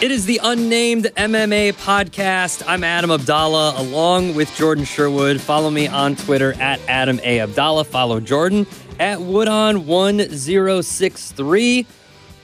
It is the Unnamed MMA podcast. I'm Adam Abdallah along with Jordan Sherwood. Follow me on Twitter at Adam A. Abdallah. Follow Jordan at Woodon1063.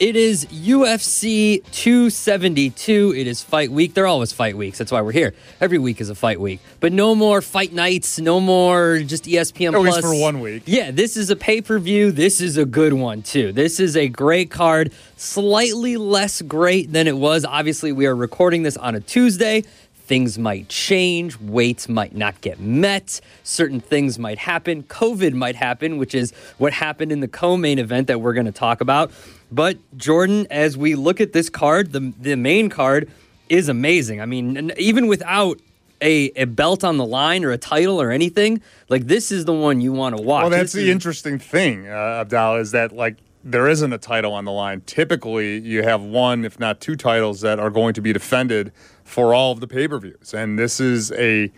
It is UFC 272. It is fight week. They're always fight weeks. That's why we're here. Every week is a fight week. But no more fight nights. No more just ESPN At Plus. least for one week. Yeah, this is a pay per view. This is a good one, too. This is a great card, slightly less great than it was. Obviously, we are recording this on a Tuesday. Things might change, weights might not get met, certain things might happen, COVID might happen, which is what happened in the co main event that we're going to talk about. But, Jordan, as we look at this card, the, the main card is amazing. I mean, even without a, a belt on the line or a title or anything, like this is the one you want to watch. Well, that's This the is- interesting thing, uh, Abdallah, is that like there isn't a title on the line. Typically, you have one, if not two titles that are going to be defended for all of the pay per views, and this is a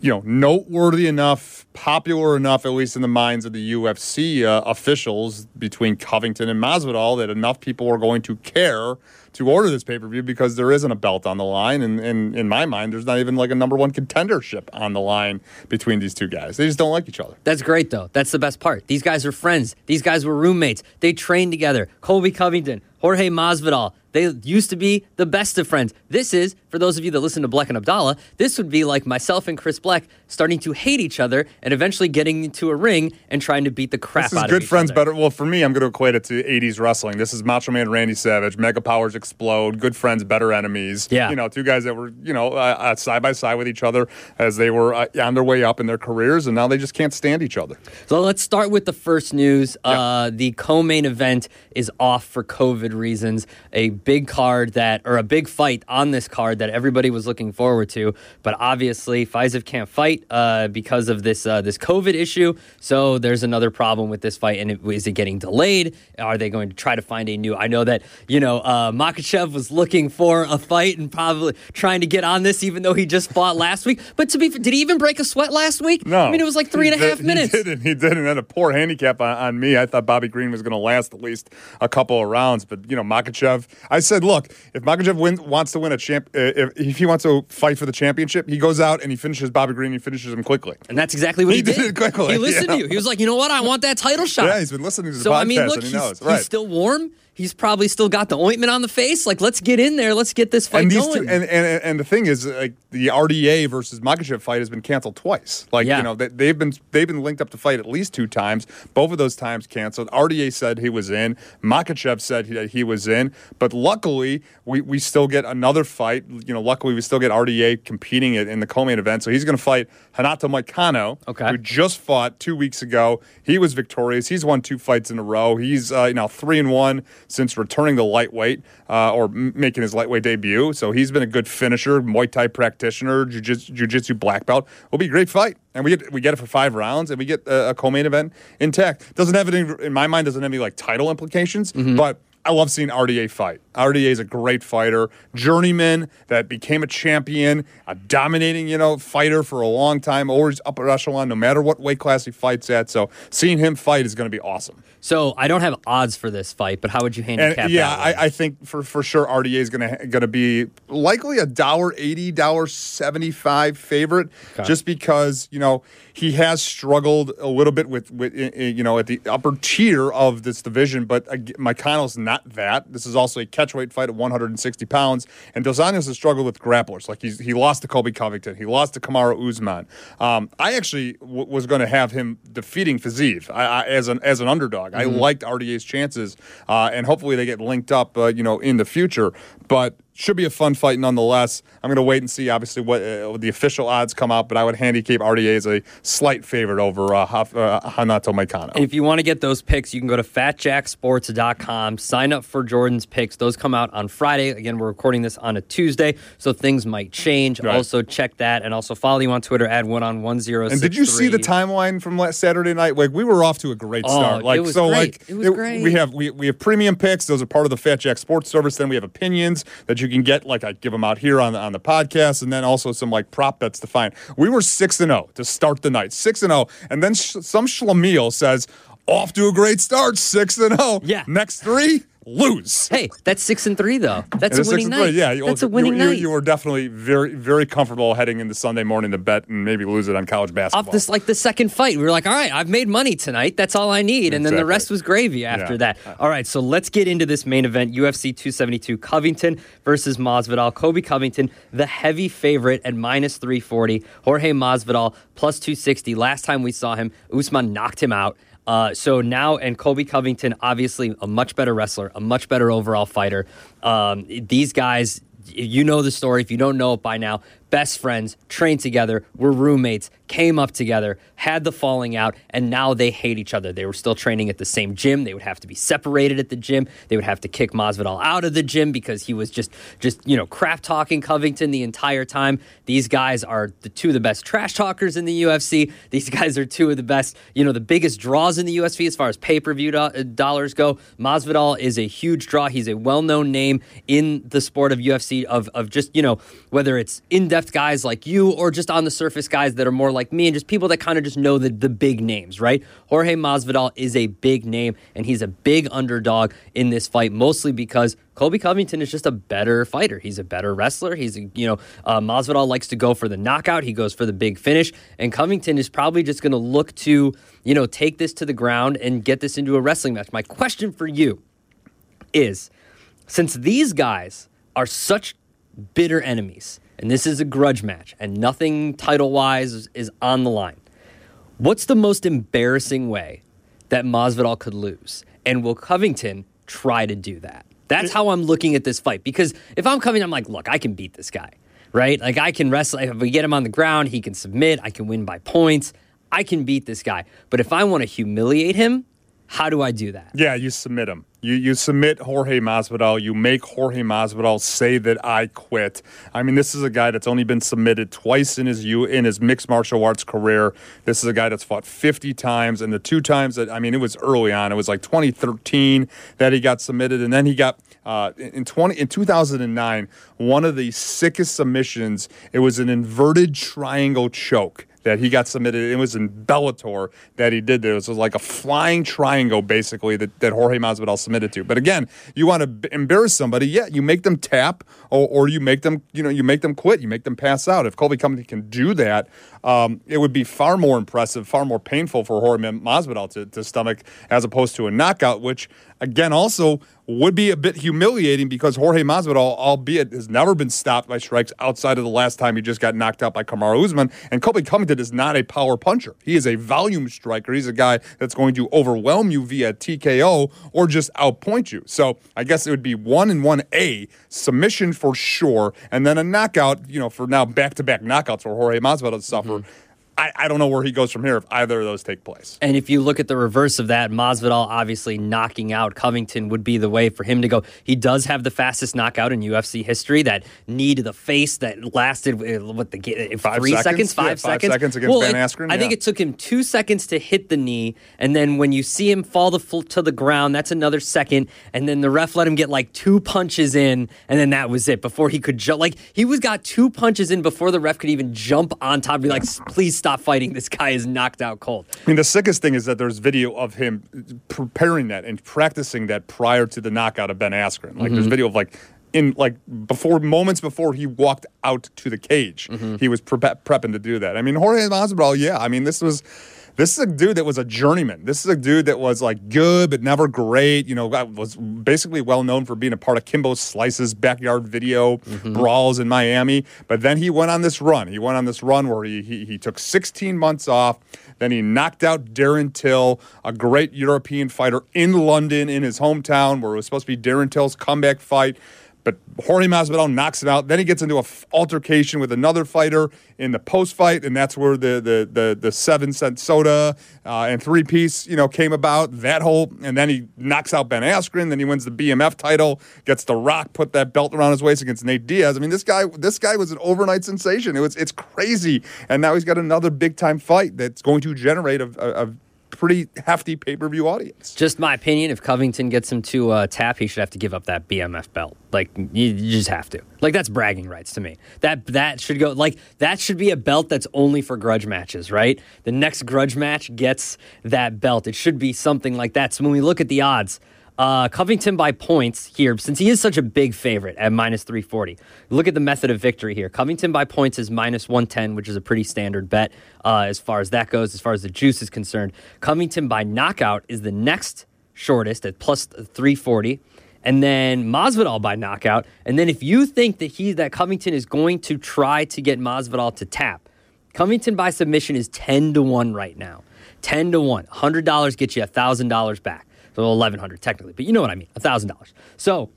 you know noteworthy enough, popular enough, at least in the minds of the UFC uh, officials between Covington and Masvidal, that enough people are going to care to order this pay per view because there isn't a belt on the line, and, and in my mind, there's not even like a number one contendership on the line between these two guys. They just don't like each other. That's great, though. That's the best part. These guys are friends. These guys were roommates. They trained together. Colby Covington, Jorge Masvidal. They used to be the best of friends. This is, for those of you that listen to Black and Abdallah, this would be like myself and Chris Black starting to hate each other and eventually getting into a ring and trying to beat the crap This is out of good friends, other. better. Well, for me, I'm going to equate it to 80s wrestling. This is Macho Man Randy Savage, Mega Powers Explode, good friends, better enemies. Yeah. You know, two guys that were, you know, uh, uh, side by side with each other as they were uh, on their way up in their careers, and now they just can't stand each other. So let's start with the first news. Uh, the co-main event is off for COVID reasons. A big card that, or a big fight on this card that everybody was looking forward to, but obviously Fiziev can't fight uh, because of this uh, this COVID issue. So there's another problem with this fight, and it, is it getting delayed? Are they going to try to find a new? I know that you know uh, Makhachev was looking for a fight and probably trying to get on this, even though he just fought last week. But to be, did he even break a sweat last week? No. I mean it was like three and a He half minutes. He didn't. He didn't. And a poor handicap on, on me. I thought Bobby Green was going to last at least a couple of rounds. But, you know, Makhachev, I said, look, if Makhachev win, wants to win a champ, uh, if, if he wants to fight for the championship, he goes out and he finishes Bobby Green. He finishes him quickly. And that's exactly what he, He did it quickly, He you listened know? to you. He was like, you know what? I want that title shot. Yeah, he's been listening to the so I mean, look, and he he's, knows. he's Right. still warm. He's probably still got the ointment on the face. Like, let's get in there. Let's get this fight and these going. two, and, and and the thing is, like the RDA versus Makhachev fight has been canceled twice. Like Yeah. you know, they, they've been they've been linked up to fight at least two times. Both of those times canceled. RDA said he was in. Makhachev said he, that he was in. But luckily, we, we still get another fight. You know, luckily we still get RDA competing in, in the co-main event. So he's going to fight Renato Moicano, Okay. who just fought two weeks ago. He was victorious. He's won two fights in a row. He's uh, now three and one since returning to lightweight uh, or m- making his lightweight debut. So he's been a good finisher, Muay Thai practitioner, jiu-jitsu, jiu-jitsu black belt. Will be a great fight, and we get we get it for five rounds, and we get a, a co-main event intact. Doesn't have any in my mind. Doesn't have any like title implications, but. I love seeing RDA fight. RDA is a great fighter, journeyman that became a champion, a dominating, you know, fighter for a long time, always upper echelon, no matter what weight class he fights at. So seeing him fight is going to be awesome. so I don't have odds for this fight, but how would you handicap And yeah? I, I think for, for sure RDA is going to going to be likely a dollar eighty, dollar seventy five favorite, just because you know he has struggled a little bit with with you know at the upper tier of this division, but uh, McConnell's not that. This is also a catchweight fight at one hundred and sixty pounds, and Dos Anjos has struggled with grapplers. Like he's he lost to Colby Covington, he lost to Kamaru Usman. Um, I actually w- was going to have him defeating Fiziev I, I, as an as an underdog. I liked RDA's chances, uh, and hopefully they get linked up, uh, you know, in the future. But should be a fun fight nonetheless. I'm going to wait and see, obviously, what uh, the official odds come out. But I would handicap RDA as a slight favorite over uh, Haf- uh, Renato Moicano. If you want to get those picks, you can go to fatjacksports.com, sign up for Jordan's picks. Those come out on Friday. Again, we're recording this on a Tuesday, so things might change. Right. Also, check that and also follow you on Twitter at one on one zero. And did you see the timeline from last Saturday night? Like we were off to a great Oh, start. Like so, great. like It was great. we have we, we have premium picks. Those are part of the Fat Jack Sports Service. Then we have opinions that you can get. Like I give them out here on the on the podcast, and then also some like prop bets to find. We were six and zero to start the night, six and zero, and then sh- some schlemiel says. Off to a great start, six and zero. Yeah. Next three, lose. Hey, that's six and three though. That's a winning night. three. Yeah, you- that's a winning you, night. You were definitely very, very comfortable heading into Sunday morning to bet and maybe lose it on college basketball. off this like the second fight. We were like, all right, I've made money tonight. That's all I need. And then the rest was gravy after Yeah. that. All right, so let's get into this main event UFC 272 Covington versus Masvidal. Colby Covington, the heavy favorite at minus 340. Jorge Masvidal plus 260. Last time we saw him, Usman knocked him out. Uh, so now, and Colby Covington, obviously a much better wrestler, a much better overall fighter. Um, these guys, you know the story. If you don't know it by now, best friends, trained together, were roommates, came up together, had the falling out, and now they hate each other. They were still training at the same gym. They would have to be separated at the gym. They would have to kick Masvidal out of the gym because he was just, just you know, crap talking Covington the entire time. These guys are the two of the best trash talkers in the UFC. These guys are two of the best, you know, the biggest draws in the UFC as far as pay per view do- uh, dollars go. Masvidal is a huge draw. He's a well known name in the sport of UFC of of just you know whether it's in depth guys like you or just on the surface guys that are more like me and just people that kind of just know the the big names, right? Jorge Masvidal is a big name and he's a big underdog in this fight, mostly because Colby Covington is just a better fighter. He's a better wrestler. He's, you know, uh, Masvidal likes to go for the knockout. He goes for the big finish. And Covington is probably just going to look to, you know, take this to the ground and get this into a wrestling match. My question for you is since these guys are such bitter enemies, and this is a grudge match, and nothing title wise is, on the line, what's the most embarrassing way that Masvidal could lose? And will Covington try to do that? That's how I'm looking at this fight. Because if I'm coming, I'm like, look, I can beat this guy, right? Like I can wrestle. If we get him on the ground, he can submit. I can win by points. I can beat this guy. But if I want to humiliate him, how do I do that? Yeah, you submit him. You you submit Jorge Masvidal. You make Jorge Masvidal say that I quit. I mean, this is a guy that's only been submitted twice in his you in his mixed martial arts career. This is a guy that's fought 50 times, and the two times that I mean, it was early on. It was like 2013 that he got submitted, and then he got uh, in 20 in 2009 one of the sickest submissions. It was an inverted triangle choke that he got submitted. It was in Bellator that he did this. It was like a flying triangle, basically, that, that Jorge Masvidal submitted to. But again, you want to embarrass somebody, yeah, you make them tap or, or you make them, you know, you make them quit, you make them pass out. If Colby Covington can do that, um, it would be far more impressive, far more painful for Jorge Masvidal to, to stomach as opposed to a knockout, which again also would be a bit humiliating because Jorge Masvidal, albeit has never been stopped by strikes outside of the last time he just got knocked out by Kamaru Usman, and Colby Covington is not a power puncher. He is a volume striker. He's a guy that's going to overwhelm you via TKO or just outpoint you. So I guess it would be one and one A submission for sure, and then a knockout. You know, for now back to back knockouts for Jorge Masvidal to suffer. Mm-hmm. I, I don't know where he goes from here if either of those take place. And if you look at the reverse of that, Masvidal obviously knocking out Covington would be the way for him to go. He does have the fastest knockout in UFC history. That knee to the face that lasted uh, what the uh, Five three seconds? seconds, five Yeah, five seconds, seconds against Van it- Askren, I think it took him two seconds to hit the knee, and then when you see him fall the full to the ground, that's another second, and then the ref let him get like two punches in, and then that was it before he could jump. Like he was got two punches in before the ref could even jump on top. Be like, please stop fighting. This guy is knocked out cold. I mean, the sickest thing is that there's video of him preparing that and practicing that prior to the knockout of Ben Askren. Like, there's mm-hmm. video of like in like before moments before he walked out to the cage, mm-hmm. he was pre- prepping to do that. I mean, Jorge Masvidal, yeah. I mean, this was. This is a dude that was a journeyman. This is a dude that was like good but never great. You know, was basically well known for being a part of Kimbo Slice's backyard video mm-hmm. brawls in Miami. But then he went on this run. He went on this run where he, he he took 16 months off. Then he knocked out Darren Till, a great European fighter in London, in his hometown, where it was supposed to be Darren Till's comeback fight. But Jorge Masvidal knocks him out. Then he gets into a f- altercation with another fighter in the post fight, and that's where the the the, the seven cent soda uh, and three piece you know came about. That whole, and then he knocks out Ben Askren. Then he wins the BMF title, gets the Rock, put that belt around his waist against Nate Diaz. I mean, this guy this guy was an overnight sensation. It was it's crazy, and now he's got another big time fight that's going to generate a, a, a pretty hefty pay per view audience. Just my opinion. If Covington gets him to uh, tap, he should have to give up that BMF belt. Like you, you just have to. Like that's bragging rights to me. That that should go. Like that should be a belt that's only for grudge matches, right? The next grudge match gets that belt. It should be something like that. So when we look at the odds. Uh, Covington by points here, since he is such a big favorite at minus 340. Look at the method of victory here. Covington by points is minus 110, which is a pretty standard bet uh, as far as that goes, as far as the juice is concerned. Covington by knockout is the next shortest at plus 340 and then Masvidal by knockout. And then if you think that he that Covington is going to try to get Masvidal to tap, Covington by submission is 10 to 1 right now. 10 to 1. $100 gets you $1,000 back. So 1100 technically, but you know what I mean, $1,000. So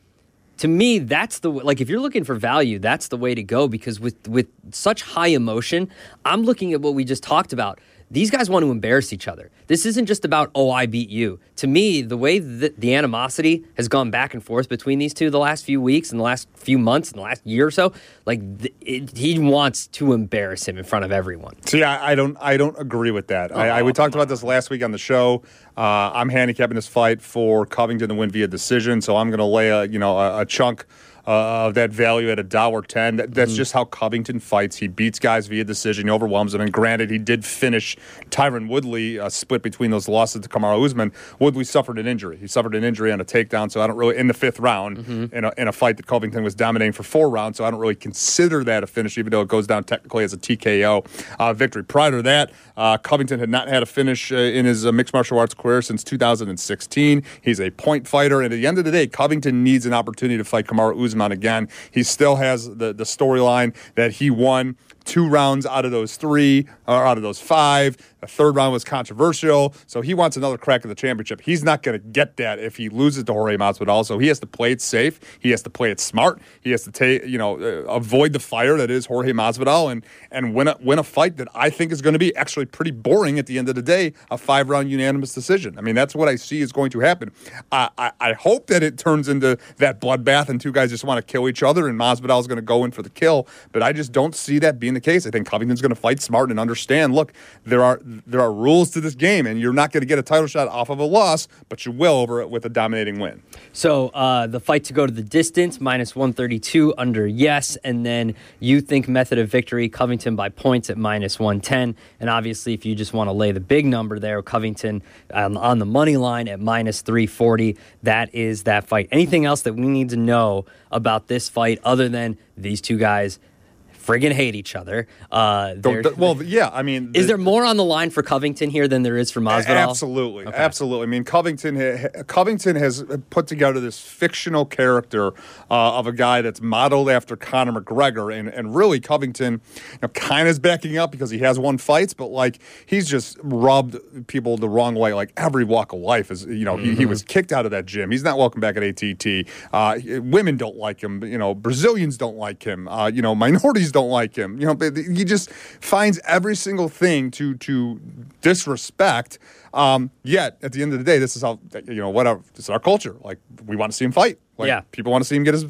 to me, that's the like if you're looking for value, that's the way to go because with with such high emotion, I'm looking at what we just talked about these guys want to embarrass each other. This isn't just about, oh, I beat you. To me, the way that the animosity has gone back and forth between these two the last few weeks and the last few months and the last year or so, like it, he wants to embarrass him in front of everyone. See, I, I don't, I don't agree with that. Oh, I, I, we talked about this last week on the show. Uh, I'm handicapping this fight for Covington to win via decision, so I'm going to lay a, you know, a, a chunk uh, of that value at a dollar ten. That, that's mm just how Covington fights. He beats guys via decision. He overwhelms them. And granted, he did finish Tyron Woodley uh, split between those losses to Kamaru Usman. Woodley suffered an injury. He suffered an injury on a takedown, so I don't really in the fifth round mm-hmm. in, a, in a fight that Covington was dominating for four rounds. So I don't really consider that a finish, even though it goes down technically as a TKO uh, victory. Prior to that, uh, Covington had not had a finish uh, in his uh, mixed martial arts career since 2016. He's a point fighter, and at the end of the day, Covington needs an opportunity to fight Kamaru Usman again again. He still has the, the storyline that he won two rounds out of those three, or out of those five. The third round was controversial, so he wants another crack at the championship. He's not going to get that if he loses to Jorge Masvidal. So he has to play it safe. He has to play it smart. He has to take, you know, uh, avoid the fire that is Jorge Masvidal and and win a win a fight that I think is going to be actually pretty boring at the end of the day. A five round unanimous decision. I mean, that's what I see is going to happen. I, I, I hope that it turns into that bloodbath and two guys just want to kill each other and Masvidal is going to go in for the kill. But I just don't see that being the case. I think Covington's going to fight smart and understand. Look, there are there are rules to this game, and you're not going to get a title shot off of a loss, but you will over it with a dominating win. So uh, the fight to go to the distance minus 132 under yes, and then you think method of victory Covington by points at minus 110, and obviously if you just want to lay the big number there, Covington um, on the money line at minus 340. That is that fight. Anything else that we need to know about this fight other than these two guys? Friggin' hate each other. Uh, well, yeah, I mean, is there more on the line for Covington here than there is for Masvidal? Absolutely, okay. absolutely. I mean, Covington Covington has put together this fictional character uh, of a guy that's modeled after Conor McGregor, and and really Covington, you know, kind of is backing up because he has won fights, but like he's just rubbed people the wrong way. Like every walk of life is, you know, mm-hmm. he, he mm-hmm. was kicked out of that gym. He's not welcome back at ATT. Uh, women don't like him. You know, Brazilians don't like him. Uh, you know, minorities don't like him. You know, he just finds every single thing to to disrespect. Um, yet at the end of the day, this is how you know whatever. This is our culture. Like we want to see him fight. Like, yeah, people want to see him get his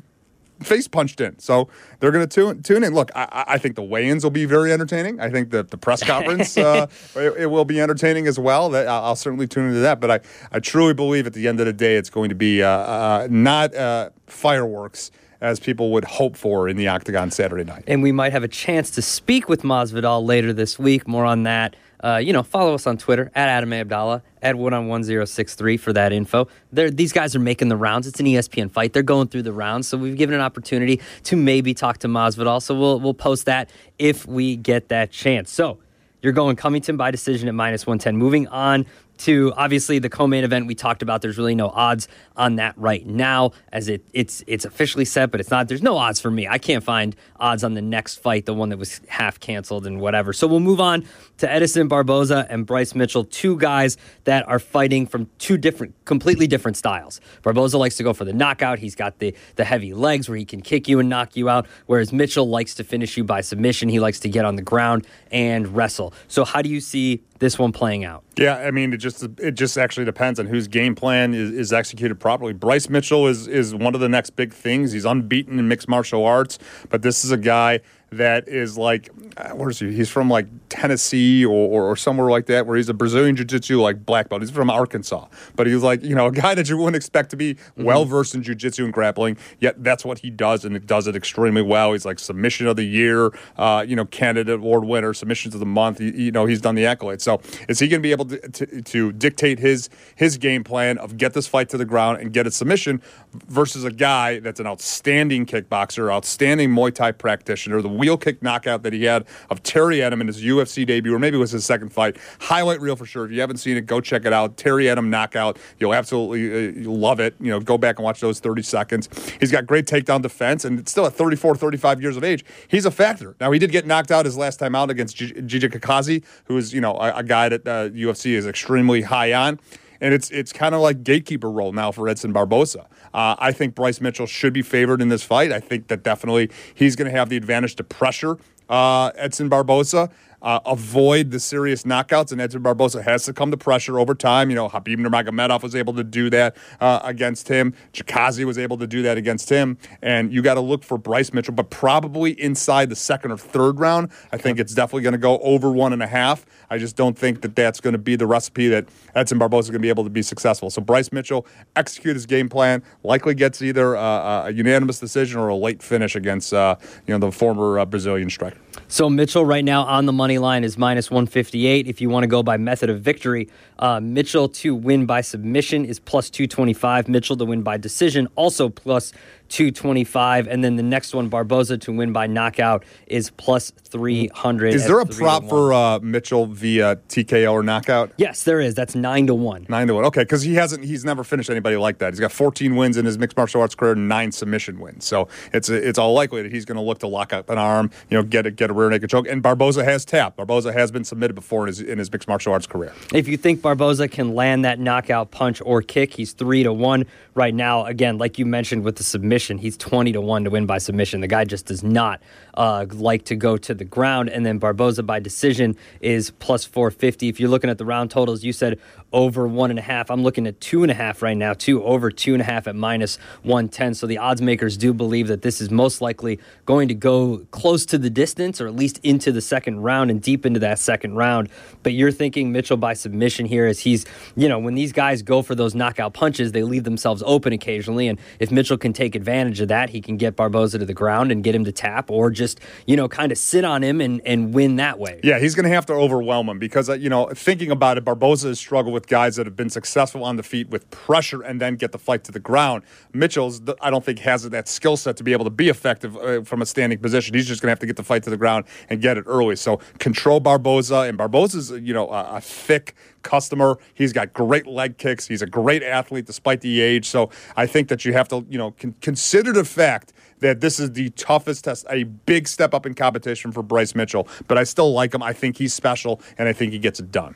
face punched in. So they're going to tune, tune in. Look, I, I, think the weigh-ins will be very entertaining. I think that the press conference uh, it, it, will be entertaining as well. That I'll certainly tune into that. But I, I truly believe at the end of the day, it's going to be uh, uh, not uh, fireworks as people would hope for in the Octagon Saturday night. And we might have a chance to speak with Masvidal later this week. More on that. Uh, you know, follow us on Twitter at Adam Abdallah, at Wood on 1063 for that info. They're, these guys are making the rounds. It's an ESPN fight. They're going through the rounds. So we've given an opportunity to maybe talk to Masvidal. So we'll, we'll post that if we get that chance. So you're going Covington by decision at minus 110. Moving on to obviously the co-main event we talked about. There's really no odds on that right now, as it it's it's officially set, but it's not. There's no odds for me. I can't find odds on the next fight, the one that was half canceled and whatever. So we'll move on to Edson Barboza and Bryce Mitchell, two guys that are fighting from two different, completely different styles. Barboza likes to go for the knockout. He's got the the heavy legs where he can kick you and knock you out, whereas Mitchell likes to finish you by submission. He likes to get on the ground and wrestle. So how do you see this one playing out? Yeah, I mean, it just it just actually depends on whose game plan is, is executed properly. Bryce Mitchell is is one of the next big things. He's unbeaten in mixed martial arts, but this is a guy that is like, uh, where is he? He's from like Tennessee or, or, or somewhere like that, where he's a Brazilian Jiu Jitsu like black belt. He's from Arkansas, but he's like, you know, a guy that you wouldn't expect to be mm-hmm. well versed in Jiu Jitsu and grappling, yet that's what he does, and it does it extremely well. He's like submission of the year, uh, you know, candidate award winner, submissions of the month. You, you know, he's done the accolades. So is he going to be able to, to, to dictate his his game plan of get this fight to the ground and get a submission versus a guy that's an outstanding kickboxer, outstanding Muay Thai practitioner, the wheel kick knockout that he had of Terry Etim in his UFC debut, or maybe it was his second fight. Highlight reel for sure. If you haven't seen it, go check it out. Terry Etim knockout. You'll absolutely uh, you'll love it. You know, go back and watch those 30 seconds. He's got great takedown defense, and still at 34, 35 years of age, he's a factor. Now, he did get knocked out his last time out against Giga Chikadze, who is, you know, a, a guy that uh, UFC is extremely high on and it's it's kind of like gatekeeper role now for Edson Barboza. Uh, I think Bryce Mitchell should be favored in this fight. I think that definitely he's going to have the advantage to pressure uh, Edson Barboza uh, avoid the serious knockouts, and Edson Barboza has to come to pressure over time. You know, Khabib Nurmagomedov was able to do that uh, against him. Chikadze was able to do that against him, and you got to look for Bryce Mitchell, but probably inside the second or third round. I think it's definitely going to go over one and a half. I just don't think that that's going to be the recipe that Edson Barboza is going to be able to be successful. So Bryce Mitchell execute his game plan, likely gets either uh, a unanimous decision or a late finish against uh, you know the former uh, Brazilian striker. So Mitchell right now on the money line is minus 158. If you want to go by method of victory, uh, Mitchell to win by submission is plus 225. Mitchell to win by decision also plus 225. And then the next one, Barboza to win by knockout, is plus 300. Is there a prop for uh, Mitchell via TKO or knockout? Yes, there is. That's 9 to 1. 9 to 1. Okay, because he hasn't, he's never finished anybody like that. He's got 14 wins in his mixed martial arts career, and nine submission wins. So it's it's all likely that he's going to look to lock up an arm, you know, get a, get a rear naked choke. And Barboza has tapped. Barboza has been submitted before in his, in his mixed martial arts career. If you think Barboza can land that knockout punch or kick, he's 3 to 1 right now. Again, like you mentioned with the submission, he's 20 to 1 to win by submission. The guy just does not uh, like to go to the ground. And then Barboza by decision is plus 450. If you're looking at the round totals, you said over one and a half. I'm looking at two and a half right now, two over two and a half at minus 110. So the odds makers do believe that this is most likely going to go close to the distance or at least into the second round and deep into that second round. But you're thinking Mitchell by submission here as he's, you know, when these guys go for those knockout punches, they leave themselves open occasionally. And if Mitchell can take advantage of that, he can get Barboza to the ground and get him to tap or just, you know, kind of sit on him and, and win that way. Yeah, he's going to have to overwhelm him because, uh, you know, thinking about it, Barboza has struggled with guys that have been successful on the feet with pressure and then get the fight to the ground. Mitchell's, I don't think, has that skill set to be able to be effective uh, from a standing position. He's just going to have to get the fight to the ground and get it early. So control Barboza, and Barboza's, you know, a, a thick customer. He's got great leg kicks. He's a great athlete despite the age. So I think that you have to, you know, con- consider the fact that this is the toughest test, a big step up in competition for Bryce Mitchell. But I still like him. I think he's special, and I think he gets it done.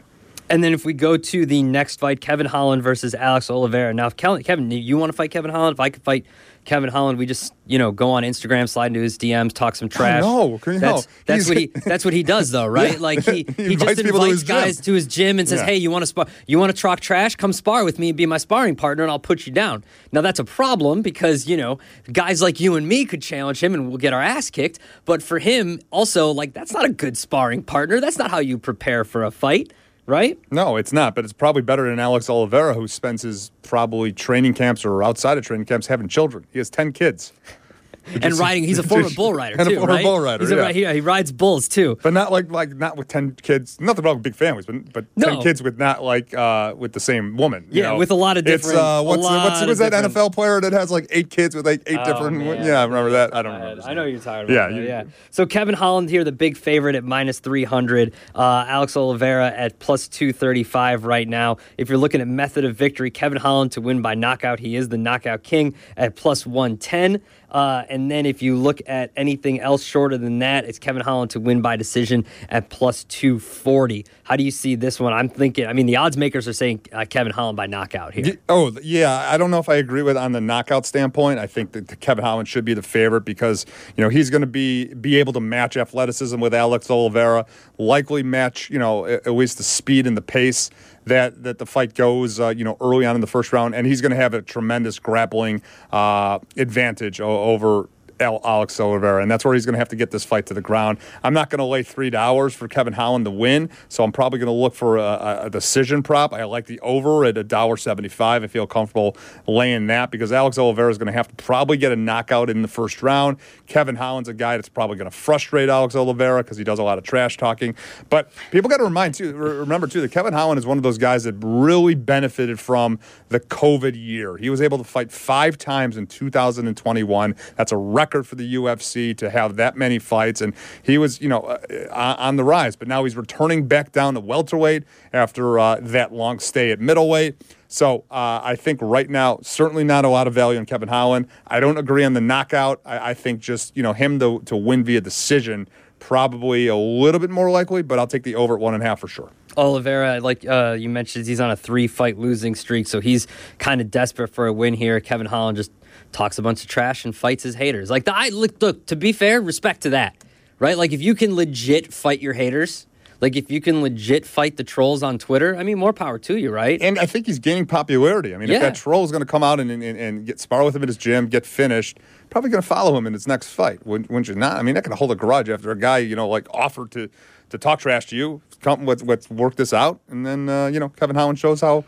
And then if we go to the next fight, Kevin Holland versus Alex Oliveira. Now, Kevin, you want to fight Kevin Holland? If I could fight Kevin Holland, we just you know go on Instagram, slide into his DMs, talk some trash. No, that's that's what he that's what he does though, right? Yeah. Like he he, he just invites to guys to his gym and says, yeah. "Hey, you want to spar? You want to talk trash? Come spar with me and be my sparring partner, and I'll put you down." Now that's a problem because you know guys like you and me could challenge him and we'll get our ass kicked. But for him, also like that's not a good sparring partner. That's not how you prepare for a fight right? No, it's not. But it's probably better than Alex Oliveira, who spends his probably training camps or outside of training camps having children. He has 10 kids and riding. He's a former bull rider and too, a former right? bull rider. He's yeah. a, he, he, rides bulls too, but not like like not with ten kids. Nothing wrong with big families, but but no. ten kids with not like uh, with the same woman. yeah, know? with a lot of different. It's uh, what's what's, what's that NFL player that has like eight kids with like eight oh, different? Man. Yeah, I remember that. I don't remember. I know you're tired. Yeah, you, yeah. So Kevin Holland here, the big favorite at minus three hundred. Uh, Alex Oliveira at plus two thirty five right now. If you're looking at method of victory, Kevin Holland to win by knockout. He is the knockout king at plus one ten. Uh, and then if you look at anything else shorter than that, it's Kevin Holland to win by decision at plus 240. How do you see this one? I'm thinking, I mean, the odds makers are saying uh, Kevin Holland by knockout here. Oh, yeah. I don't know if I agree with on the knockout standpoint. I think that Kevin Holland should be the favorite because, you know, he's going to be be able to match athleticism with Alex Oliveira, likely match, you know, at least the speed and the pace that that the fight goes, uh, you know, early on in the first round, and he's going to have a tremendous grappling uh, advantage over Alex Oliveira, and that's where he's going to have to get this fight to the ground. I'm not going to lay three dollars for Kevin Holland to win, so I'm probably going to look for a, a, decision prop. I like the over at a dollar seventy-five. I feel comfortable laying that because Alex Oliveira is going to have to probably get a knockout in the first round. Kevin Holland's a guy that's probably going to frustrate Alex Oliveira because he does a lot of trash talking. But people got to remind too, remember too, that Kevin Holland is one of those guys that really benefited from the COVID year. He was able to fight five times in 2021. That's a record for the UFC to have that many fights, and he was, you know, uh, on the rise. But now he's returning back down to welterweight after uh, that long stay at middleweight. So uh, I think right now, certainly not a lot of value in Kevin Holland. I don't agree on the knockout. I, I think just you know him to to win via decision probably a little bit more likely, but I'll take the over at one and a half for sure. Oliveira, like uh, you mentioned, he's on a three fight losing streak, so he's kind of desperate for a win here. Kevin Holland just talks a bunch of trash and fights his haters. Like the I look, look to be fair, respect to that, right? Like if you can legit fight your haters, like if you can legit fight the trolls on Twitter, I mean, more power to you, right? And I think he's gaining popularity. I mean, yeah. if that troll is going to come out and, and, and get spar with him at his gym, get finished, probably going to follow him in his next fight. Wouldn't, wouldn't you not? I mean, going to hold a grudge after a guy, you know, like offered to to talk trash to you. Come, let's, let's work this out, and then uh, you know, Kevin Holland shows how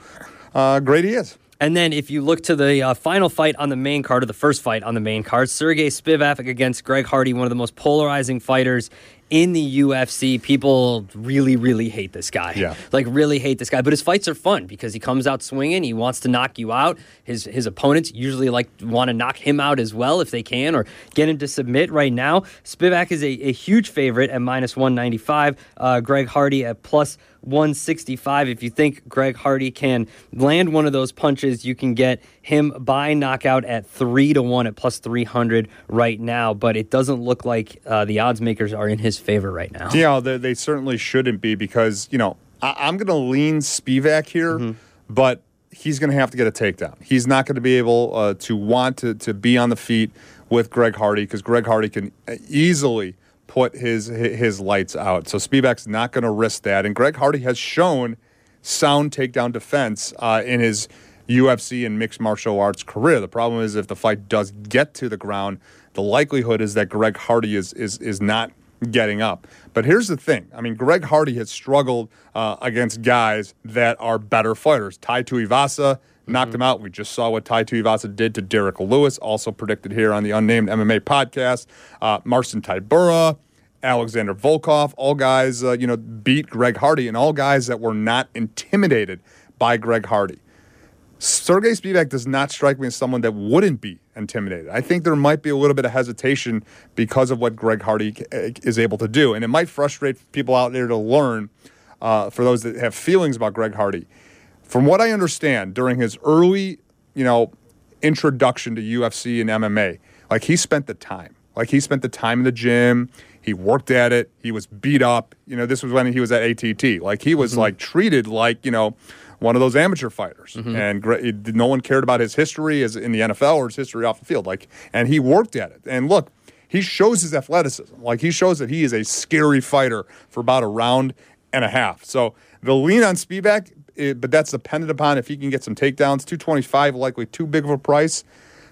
uh, great he is. And then if you look to the uh, final fight on the main card, or the first fight on the main card, Sergey Spivak against Greg Hardy, one of the most polarizing fighters in the UFC, people really, really hate this guy. Yeah. Like, really hate this guy. But his fights are fun because he comes out swinging. He wants to knock you out. His his opponents usually like want to knock him out as well if they can or get him to submit. Right now, Spivak is a, a huge favorite at minus 195. Uh, Greg Hardy at plus 165. If you think Greg Hardy can land one of those punches, you can get him by knockout at three to one at plus 300 right now. But it doesn't look like uh, the odds makers are in his favor right now. Yeah, they, they certainly shouldn't be because, you know, I, am going to lean Spivak here, mm-hmm. but he's going to have to get a takedown. He's not going to be able uh, to want to, to be on the feet with Greg Hardy because Greg Hardy can easily put his his lights out. So Spivak's not going to risk that. And Greg Hardy has shown sound takedown defense uh, in his UFC and mixed martial arts career. The problem is if the fight does get to the ground, the likelihood is that Greg Hardy is is is not getting up. But here's the thing. I mean, Greg Hardy has struggled uh, against guys that are better fighters. Tai Tuivasa knocked mm-hmm. him out. We just saw what Tai Tuivasa did to Derrick Lewis, also predicted here on the Unnamed MMA podcast. Uh, Marcin Tybura, Alexander Volkov, all guys, uh, you know, beat Greg Hardy, and all guys that were not intimidated by Greg Hardy. Sergey Spivak does not strike me as someone that wouldn't be intimidated. I think there might be a little bit of hesitation because of what Greg Hardy is able to do, and it might frustrate people out there to learn. Uh, for those that have feelings about Greg Hardy, from what I understand, during his early, you know, introduction to UFC and MMA, like he spent the time, like he spent the time in the gym. He worked at it. He was beat up. You know, this was when he was at ATT. Like he was mm-hmm. like treated like you know one of those amateur fighters, mm-hmm. and no one cared about his history as in the NFL or his history off the field. Like, and he worked at it. And look, he shows his athleticism. Like he shows that he is a scary fighter for about a round and a half. So the lean on Spivak, it, but that's dependent upon if he can get some takedowns. Two twenty five likely too big of a price.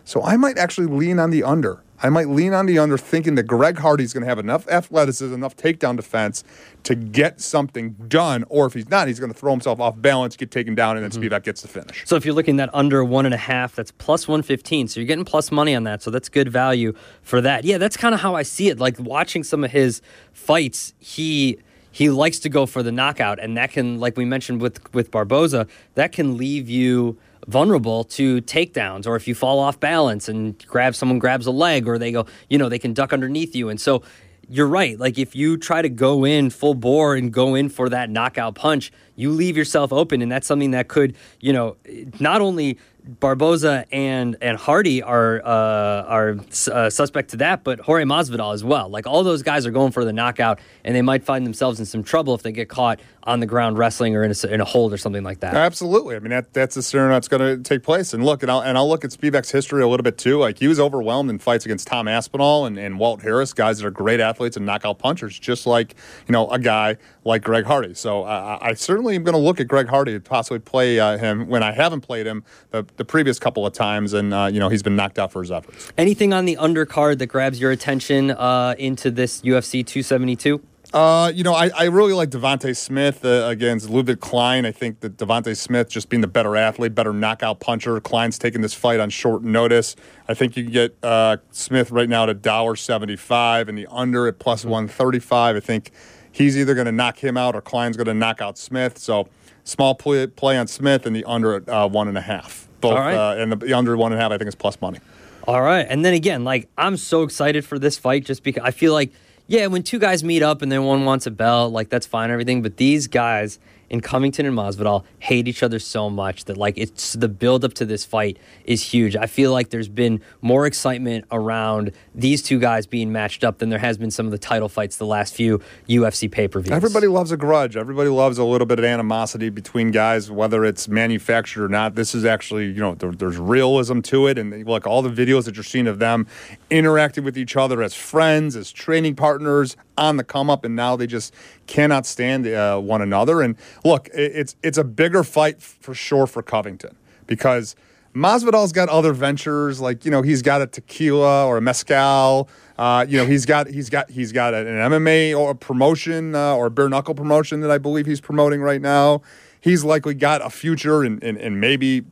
So I might actually lean on the under. I might lean on the under, thinking that Greg Hardy's going to have enough athleticism, enough takedown defense to get something done. Or if he's not, he's going to throw himself off balance, get taken down, and then mm-hmm. Spivak gets the finish. So if you're looking at under one and a half, that's plus 115. So you're getting plus money on that. So that's good value for that. Yeah, that's kind of how I see it. Like watching some of his fights, he he likes to go for the knockout, and that can, like we mentioned with with Barboza, that can leave you vulnerable to takedowns or if you fall off balance and grab someone grabs a leg or they go you know they can duck underneath you. And so you're right. Like if you try to go in full bore and go in for that knockout punch you leave yourself open and that's something that could you know not only Barboza and and Hardy are uh, are uh, suspect to that, but Jorge Masvidal as well. Like all those guys are going for the knockout, and they might find themselves in some trouble if they get caught on the ground wrestling or in a, in a hold or something like that. Absolutely. I mean that that's the scenario that's going to take place. And look, and I'll and I'll look at Spivak's history a little bit too. Like he was overwhelmed in fights against Tom Aspinall and, and Walt Harris, guys that are great athletes and knockout punchers, just like you know a guy like Greg Hardy. So uh, I certainly am going to look at Greg Hardy to possibly play uh, him when I haven't played him the, the previous couple of times, and uh, you know he's been knocked out for his efforts. Anything on the undercard that grabs your attention uh, into this UFC 272? Uh, you know, I, I really like Devonte Smith uh, against Ludwig Klein. I think that Devonte Smith just being the better athlete, better knockout puncher. Klein's taking this fight on short notice. I think you can get uh, Smith right now at a dollar seventy five, and the under at plus one thirty five. I think he's either going to knock him out or Klein's going to knock out Smith. So small play, play on Smith and the under uh, one and a half. Both right. uh, and the, the under one and a half. I think is plus money. All right. And then again, like I'm so excited for this fight just because I feel like, yeah, when two guys meet up and then one wants a belt, like that's fine and everything. But these guys in Covington and Masvidal hate each other so much that like it's the build up to this fight is huge. I feel like there's been more excitement around these two guys being matched up than there has been some of the title fights the last few UFC pay per views. Everybody loves a grudge. Everybody loves a little bit of animosity between guys, whether it's manufactured or not. This is actually, you know, there, there's realism to it. And look, all the videos that you're seeing of them interacting with each other as friends, as training partners on the come up, and now they just cannot stand uh, one another. And look, it, it's it's a bigger fight for sure for Covington because Masvidal's got other ventures, like you know he's got a tequila or a mezcal. Uh, you know he's got he's got he's got an MMA or a promotion uh, or a bare knuckle promotion that I believe he's promoting right now. He's likely got a future in, in maybe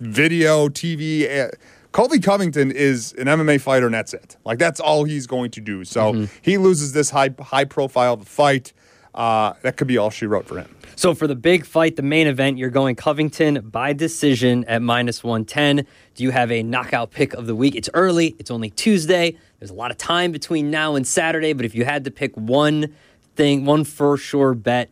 video, TV. Colby Covington is an MMA fighter, and that's it. Like that's all he's going to do. So he loses this high high profile fight. Uh, that could be all she wrote for him. So for the big fight, the main event, you're going Covington by decision at minus 110. Do you have a knockout pick of the week? It's early, it's only Tuesday. There's a lot of time between now and Saturday, but if you had to pick one thing, one for sure bet,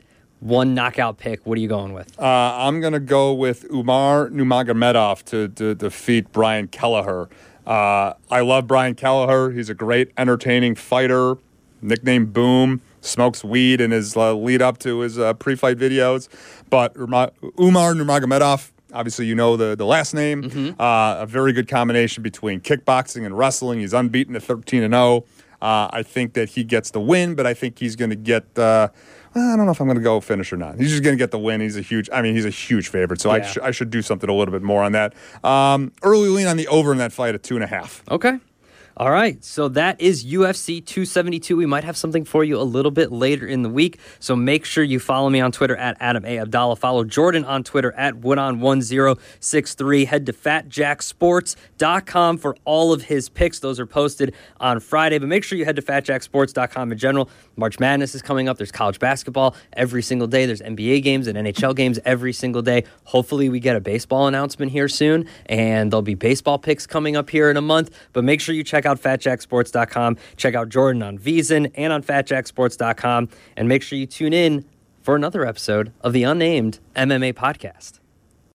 one knockout pick, what are you going with? Uh, I'm going to go with Umar Nurmagomedov to, to defeat Brian Kelleher. Uh, I love Brian Kelleher. He's a great, entertaining fighter, nicknamed Boom. Smokes weed in his uh, lead up to his uh, pre fight videos. But Umar Nurmagomedov, obviously, you know the, the last name. Uh, a very good combination between kickboxing and wrestling. He's unbeaten at 13 and 0. Uh, I think that he gets the win, but I think he's going to get. Uh, I don't know if I'm going to go finish or not. He's just going to get the win. He's a huge. I mean, he's a huge favorite, so I, sh- I should do something a little bit more on that. Um, early lean on the over in that fight at two and a half. Okay. All right. So that is UFC 272. We might have something for you a little bit later in the week. So make sure you follow me on Twitter at Adam A. Abdallah. Follow Jordan on Twitter at Woodon1063. Head to fatjacksports.com for all of his picks. Those are posted on Friday. But make sure you head to fatjacksports.com in general. March Madness is coming up. There's college basketball every single day. There's NBA games and NHL games every single day. Hopefully, we get a baseball announcement here soon, and there'll be baseball picks coming up here in a month. But make sure you check out fatjacksports.com. Check out Jordan on VSiN and on fatjacksports.com. And make sure you tune in for another episode of the Unnamed MMA Podcast.